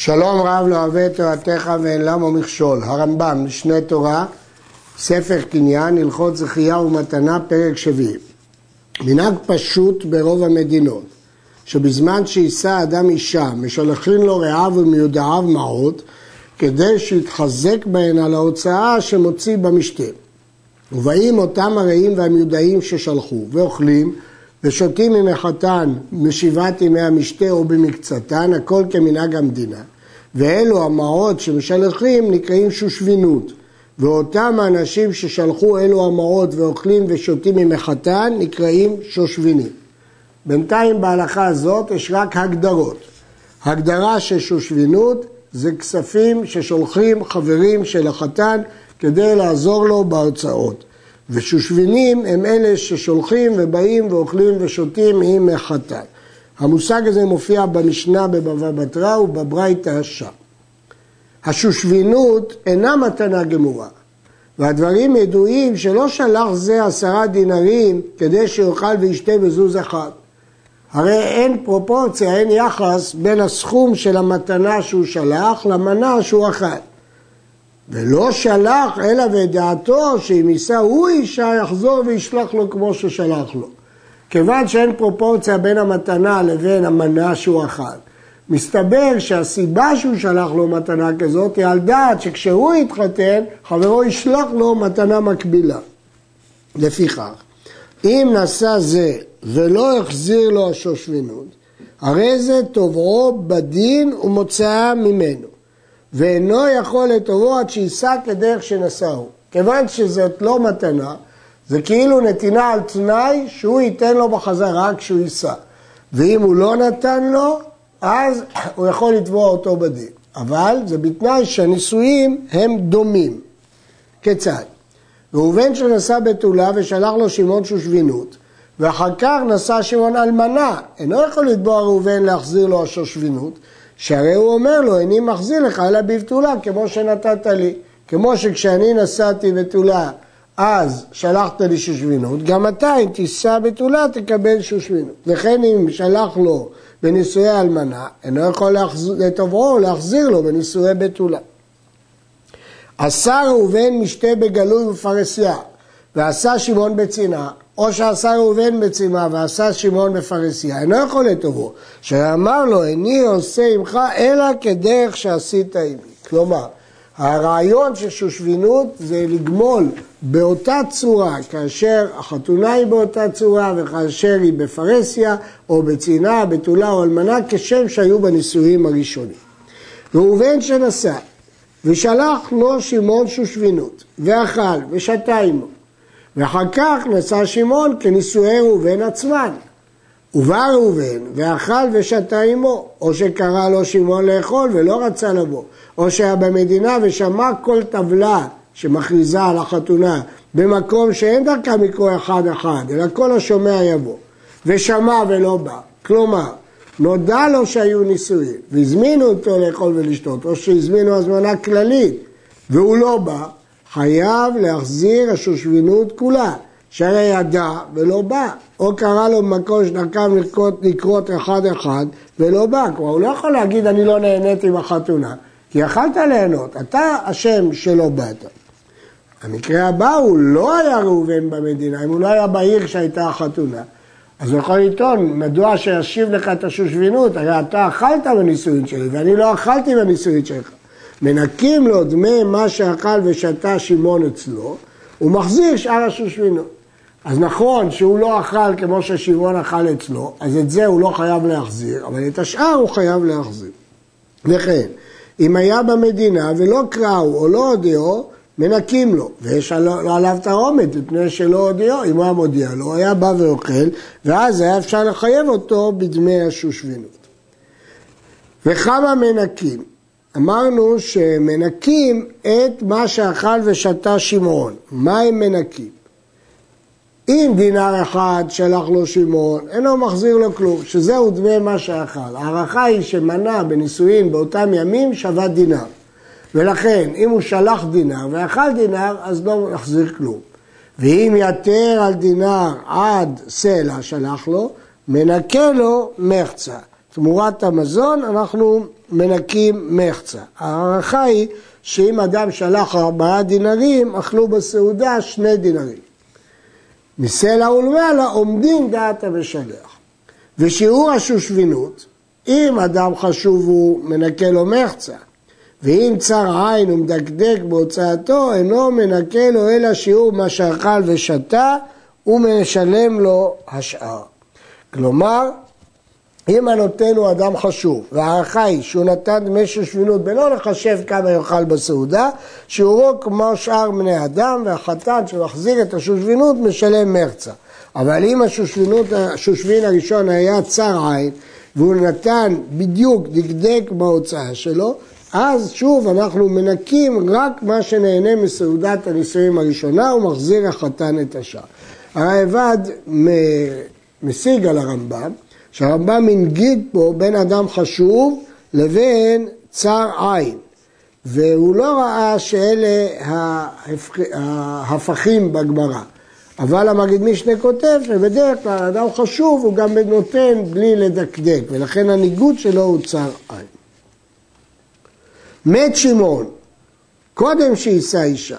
שלום רב לא אוהב את תורתך ואין למה מכשול. הרמב"ם, משנה תורה, ספר קניין, הלכות זכייה ומתנה, פרק שביעי. מנהג פשוט ברוב המדינות, שבזמן שיישא אדם אישה, משלחים לו רעיו ומיודעיו מעות, כדי שיתחזק בהן על ההוצאה שמוציא במשתה. ובאים אותם הרעים והמיודעים ששלחו, ואוכלים, ושותים ממחתן משבעת ימי המשתה או במקצתן, הכל כמנהג המדינה. ואלו המעות שמשלחים נקראים שושבינות. ואותם האנשים ששלחו אלו המעות ואוכלים ושותים ממחתן נקראים שושבינים. בינתיים בהלכה הזאת יש רק הגדרות. הגדרה של שושבינות זה כספים ששולחים חברים של החתן כדי לעזור לו בהוצאות. ושושבינים הם אלה ששולחים ובאים ואוכלים ושותים עם חתן. המושג הזה מופיע במשנה בבבא בתרא ובברייתא שם. השושבינות אינה מתנה גמורה, והדברים ידועים שלא שלח זה עשרה דינרים כדי שיאכל וישתה בזוז אחד. הרי אין פרופורציה, אין יחס בין הסכום של המתנה שהוא שלח למנה שהוא אכל. ולא שלח אלא ודעתו שאם יישא הוא אישה יחזור וישלח לו כמו ששלח לו. כיוון שאין פרופורציה בין המתנה לבין המנה שהוא אכל, מסתבר שהסיבה שהוא שלח לו מתנה כזאת היא על דעת שכשהוא יתחתן, חברו ישלח לו מתנה מקבילה. לפיכך, אם נשא זה ולא החזיר לו השושבינות, הרי זה תובעו בדין ומוצאה ממנו. ואינו יכול לטובו עד שיישא כדרך שנשאו. כיוון שזאת לא מתנה, זה כאילו נתינה על תנאי שהוא ייתן לו בחזרה כשהוא יישא. ואם הוא לא נתן לו, אז הוא יכול לתבוע אותו בדין. אבל זה בתנאי שהנישואים הם דומים. כיצד? ראובן שנשא בתולה ושלח לו שמעון שושבינות, ואחר כך נשא שמעון אלמנה. אינו יכול לתבוע ראובן להחזיר לו השושבינות, שהרי הוא אומר לו, איני מחזיר לך אלא בבתולה, כמו שנתת לי. כמו שכשאני נסעתי בתולה, אז שלחת לי שושבינות, גם אתה, אם תישא בתולה, תקבל שושבינות. וכן אם שלח לו בנישואי אלמנה, אינו יכול לתובעו להחזיר לו בנישואי בתולה. עשה ראובן משתה בגלוי ופרסיה, ועשה שמעון בצנעה, או שעשה ראובן בצימה ועשה שמעון בפרסיה, אינו יכול לטובו, שאמר לו, איני עושה עמך אלא כדרך שעשית עמי. כלומר, הרעיון של שושבינות זה לגמול באותה צורה, כאשר החתונה היא באותה צורה וכאשר היא בפרסיה או בצינה, בתולה או אלמנה, כשם שהיו בנישואים הראשונים. ראובן שנסע ושלח לו שמעון שושבינות ואכל ושתה עמו ואחר כך נשא שמעון כנישואי ראובן עצמן. ובא ראובן ואכל ושתה עמו, או שקרא לו שמעון לאכול ולא רצה לבוא, או שהיה במדינה ושמע כל טבלה שמכריזה על החתונה במקום שאין דרכה מקרוא אחד אחד, אלא כל השומע יבוא, ושמע ולא בא. כלומר, נודע לו שהיו נישואים, והזמינו אותו לאכול ולשתות, או שהזמינו הזמנה כללית, והוא לא בא, חייב להחזיר השושבינות כולה, שהרי ידע ולא בא, או קרא לו במקום שדרכם לקרות אחד אחד ולא בא, כלומר הוא לא יכול להגיד אני לא נהניתי בחתונה, כי יכלת ליהנות, אתה אשם שלא באת. המקרה הבא הוא לא היה ראובן במדינה, אם הוא לא היה בעיר כשהייתה החתונה, אז הוא יכול לטעון, מדוע שישיב לך את השושבינות, הרי אתה אכלת בנישואין שלי ואני לא אכלתי בנישואין שלך. מנקים לו דמי מה שאכל ושתה שמעון אצלו, הוא מחזיר שאר השושבינות. אז נכון שהוא לא אכל כמו ששמעון אכל אצלו, אז את זה הוא לא חייב להחזיר, אבל את השאר הוא חייב להחזיר. וכן, אם היה במדינה ולא קראו או לא הודיעו, מנקים לו, ויש עליו תרעומת מפני שלא הודיעו, אם הוא היה מודיע לו, היה בא ואוכל, ואז היה אפשר לחייב אותו בדמי השושבינות. וכמה מנקים? אמרנו שמנקים את מה שאכל ושתה שמעון. מה הם מנקים? אם דינר אחד שלח לו שמעון, אינו מחזיר לו כלום, שזהו דמי מה שאכל. ההערכה היא שמנה בנישואין באותם ימים שווה דינר. ולכן, אם הוא שלח דינר ואכל דינר, אז לא מחזיר כלום. ואם יתר על דינר עד סלע שלח לו, מנקה לו מחצה. תמורת המזון אנחנו מנקים מחצה. ההערכה היא שאם אדם שלח ארבעה דינרים, אכלו בסעודה שני דינרים. מסלע ולמעלה עומדים דעת המשלח. ושיעור השושבינות, אם אדם חשוב הוא מנקה לו מחצה, ואם צר עין ומדקדק בהוצאתו, אינו מנקה לו אלא שיעור מה שאכל ושתה, ומשלם לו השאר. כלומר, אם הנותן הוא אדם חשוב, וההערכה היא שהוא נתן דמי שושבינות בלא לחשב כמה יאכל בסעודה, שיעורו כמו שאר בני אדם, והחתן שמחזיר את השושבינות משלם מרצה. אבל אם השושבינות, השושבין הראשון היה צר עין, והוא נתן בדיוק, דקדק בהוצאה שלו, אז שוב אנחנו מנקים רק מה שנהנה מסעודת הנישואים הראשונה ומחזיר החתן את השאר. הרעב"ד משיג על הרמב"ם שהרמב"ם הנגיד פה בין אדם חשוב לבין צר עין. והוא לא ראה שאלה ההפכים בגמרא. אבל המגיד משנה כותב שבדרך כלל אדם חשוב הוא גם נותן בלי לדקדק, ולכן הניגוד שלו הוא צר עין. מת שמעון, קודם שיישא אישה,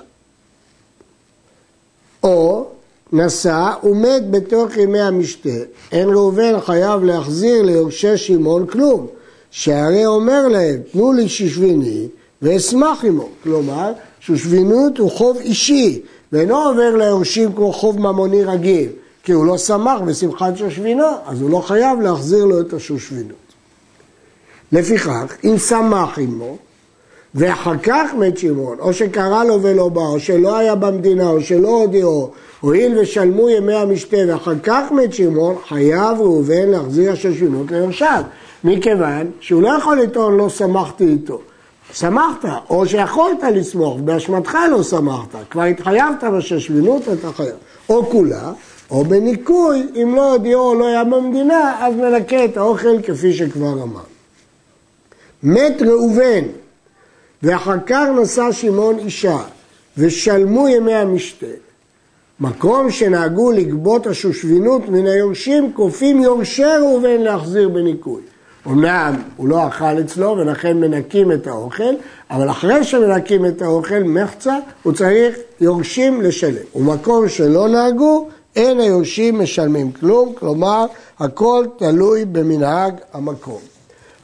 או נשא ומת בתוך ימי המשתה, אין ראובן חייב להחזיר ליורשי שמעון כלום, שהרי אומר להם, תנו לי שושביני ואשמח עמו. כלומר, שושבינות הוא חוב אישי, ואינו עובר ליורשים כמו חוב ממוני רגיל, כי הוא לא שמח בשמחת שושבינו, אז הוא לא חייב להחזיר לו את השושבינות. לפיכך, אם שמח עמו, ואחר כך מת שמעון, או שקרא לו ולא בא, או שלא היה במדינה, או שלא הודיעו, הואיל ושלמו ימי המשתה ואחר כך מת שמעון, חייב ראובן להחזיר השושבינות ליורשיו. מכיוון שהוא לא יכול לטעון לא שמחתי איתו. שמחת, או שיכולת לסמוך, באשמתך לא שמחת, כבר התחייבת בשושבינות, אתה חייב. או כולה, או בניכוי, אם לא הודיעו או לא היה במדינה, אז מנקה את האוכל כפי שכבר אמר. מת ראובן, ואחר כך נשא שמעון אישה, ושלמו ימי המשתה. מקום שנהגו לגבות השושבינות מן היורשים, כופים יורשי ראובן להחזיר בניכוי. אמנם הוא לא אכל אצלו ולכן מנקים את האוכל, אבל אחרי שמנקים את האוכל, מחצה, הוא צריך יורשים לשלם. ומקום שלא נהגו, אין היורשים משלמים כלום, כלומר, הכל תלוי במנהג המקום.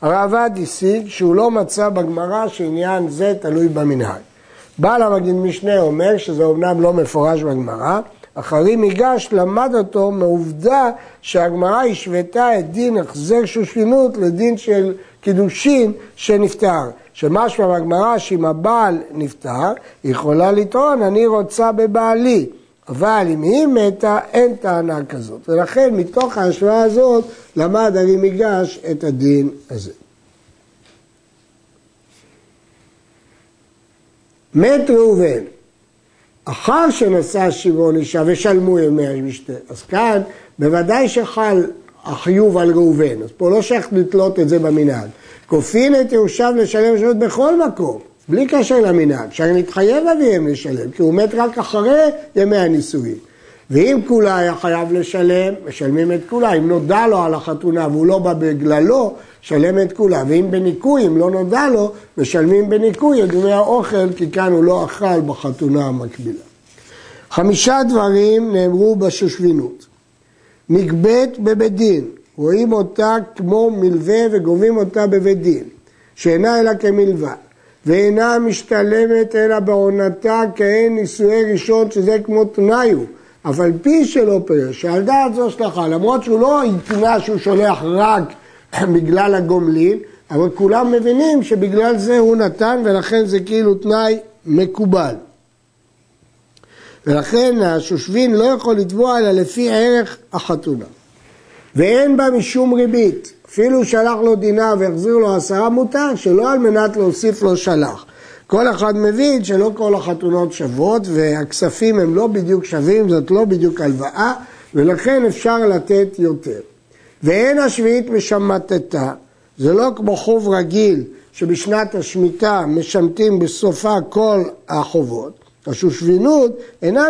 הרעב"ד השיג שהוא לא מצא בגמרא שעניין זה תלוי במנהג. בעל המגיד משנה אומר שזה אומנם לא מפורש בגמרא, אחרי מיגש למד אותו מעובדה שהגמרא השוותה את דין החזר שושבינות לדין של קידושין שנפטר. שמשמע בגמרא שאם הבעל נפטר, היא יכולה לטעון אני רוצה בבעלי. אבל אם היא מתה, אין טענה כזאת. ולכן מתוך ההשוואה הזאת למד הרי מיגש את הדין הזה. מת ראובן, אחר שנשא שמעון אישה ושלמו ימי המשתה. אז כאן בוודאי שחל החיוב על ראובן, אז פה לא שייך לתלות את זה במנהג. כופין את יורשיו לשלם שעות בכל מקום, בלי קשר למנהג, שהרי נתחייב אביהם לשלם, כי הוא מת רק אחרי ימי הנישואין. ואם כולה היה חייב לשלם, משלמים את כולה. אם נודע לו על החתונה והוא לא בא בגללו, שלם את כולה. ואם בניכוי, אם לא נודע לו, משלמים בניכוי את דמי האוכל, כי כאן הוא לא אכל בחתונה המקבילה. חמישה דברים נאמרו בשושבינות. נגבית בבית דין, רואים אותה כמו מלווה וגובים אותה בבית דין, שאינה אלא כמלווה, ואינה משתלמת אלא בעונתה כהן נישואי ראשון, שזה כמו תנאי הוא. אף על פי שלא פירש, שעל דעת זו שלחה, למרות שהוא לא התנה שהוא שולח רק בגלל הגומלין, אבל כולם מבינים שבגלל זה הוא נתן ולכן זה כאילו תנאי מקובל. ולכן השושבין לא יכול לתבוע אלא לפי ערך החתונה. ואין בה משום ריבית, אפילו שלח לו דינה והחזיר לו עשרה מותר, שלא על מנת להוסיף לו שלח. כל אחד מבין שלא כל החתונות שוות והכספים הם לא בדיוק שווים, זאת לא בדיוק הלוואה, ולכן אפשר לתת יותר. ואין השביעית משמטתה, זה לא כמו חוב רגיל שבשנת השמיטה משמטים בסופה כל החובות, השושבינות אינה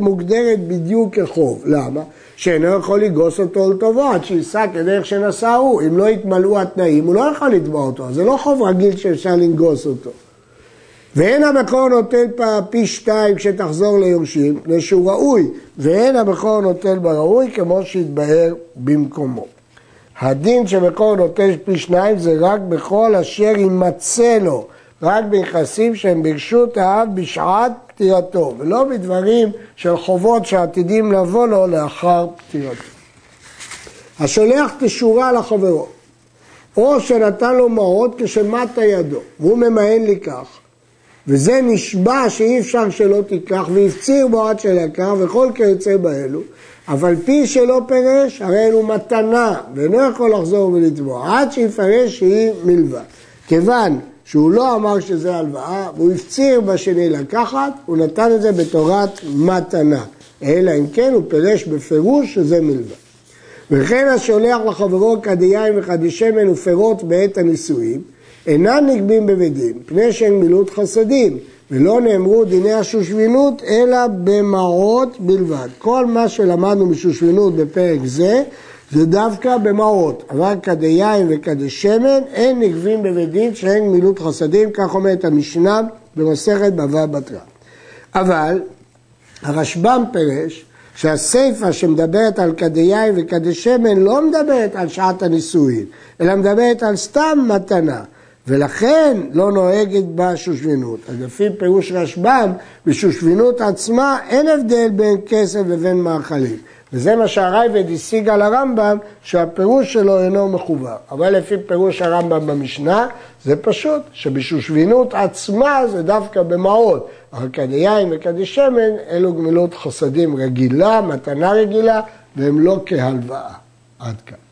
מוגדרת בדיוק כחוב. למה? שאינו יכול לגוס אותו לטובו עד שיישא כדרך שנשא הוא. אם לא יתמלאו התנאים, הוא לא יכול לתבוע אותו. זה לא חוב רגיל שאפשר לנגוס אותו. ואין הבכור נוטל פי שתיים כשתחזור ליורשים, מפני שהוא ראוי, ואין הבכור נוטל בראוי כמו שהתבהר במקומו. הדין שבכור נוטל פי שניים זה רק בכל אשר יימצא לו, רק בנכסים שהם ברשות האב בשעת פטירתו, ולא בדברים של חובות שעתידים לבוא לו לאחר פטירתו. השולח תשורה לחברו, או שנתן לו מעות כשמטה ידו, והוא ממאן לכך, וזה נשבע שאי אפשר שלא תיקח, והפציר בו עד שלקח, וכל כיוצא באלו, אבל פי שלא פירש, הרי אלו מתנה, ואינו יכול לחזור ולתבוע, עד שיפרש שהיא מלווה. כיוון שהוא לא אמר שזה הלוואה, והוא הפציר בשני לקחת, הוא נתן את זה בתורת מתנה. אלא אם כן הוא פירש בפירוש שזה מלווה. וכן השולח לחברו כדי יין וכדי שמן ופירות בעת הנישואים, אינם נגבים בבית דין, פני שהם מילות חסדים, ולא נאמרו דיני השושבינות, אלא במעות בלבד. כל מה שלמדנו בשושבינות בפרק זה, זה דווקא במעות. אבל וכדי שמן, אין נגבים בבית דין שאין מילות חסדים, כך אומרת המשנה במסכת בבא בתרא. אבל הרשב"ם פירש שהסיפא שמדברת על כדי יין וכדי שמן לא מדברת על שעת הנישואין, אלא מדברת על סתם מתנה. ולכן לא נוהגת בה שושבינות. אז לפי פירוש רשב"ם, בשושבינות עצמה אין הבדל בין כסף לבין מאכלים. וזה מה שהרייבד השיג על הרמב"ם, שהפירוש שלו אינו מחובר. אבל לפי פירוש הרמב"ם במשנה, זה פשוט, שבשושבינות עצמה זה דווקא במעות. אבל כדי יין וכדי שמן, אלו גמילות חסדים רגילה, מתנה רגילה, והם לא כהלוואה. עד כאן.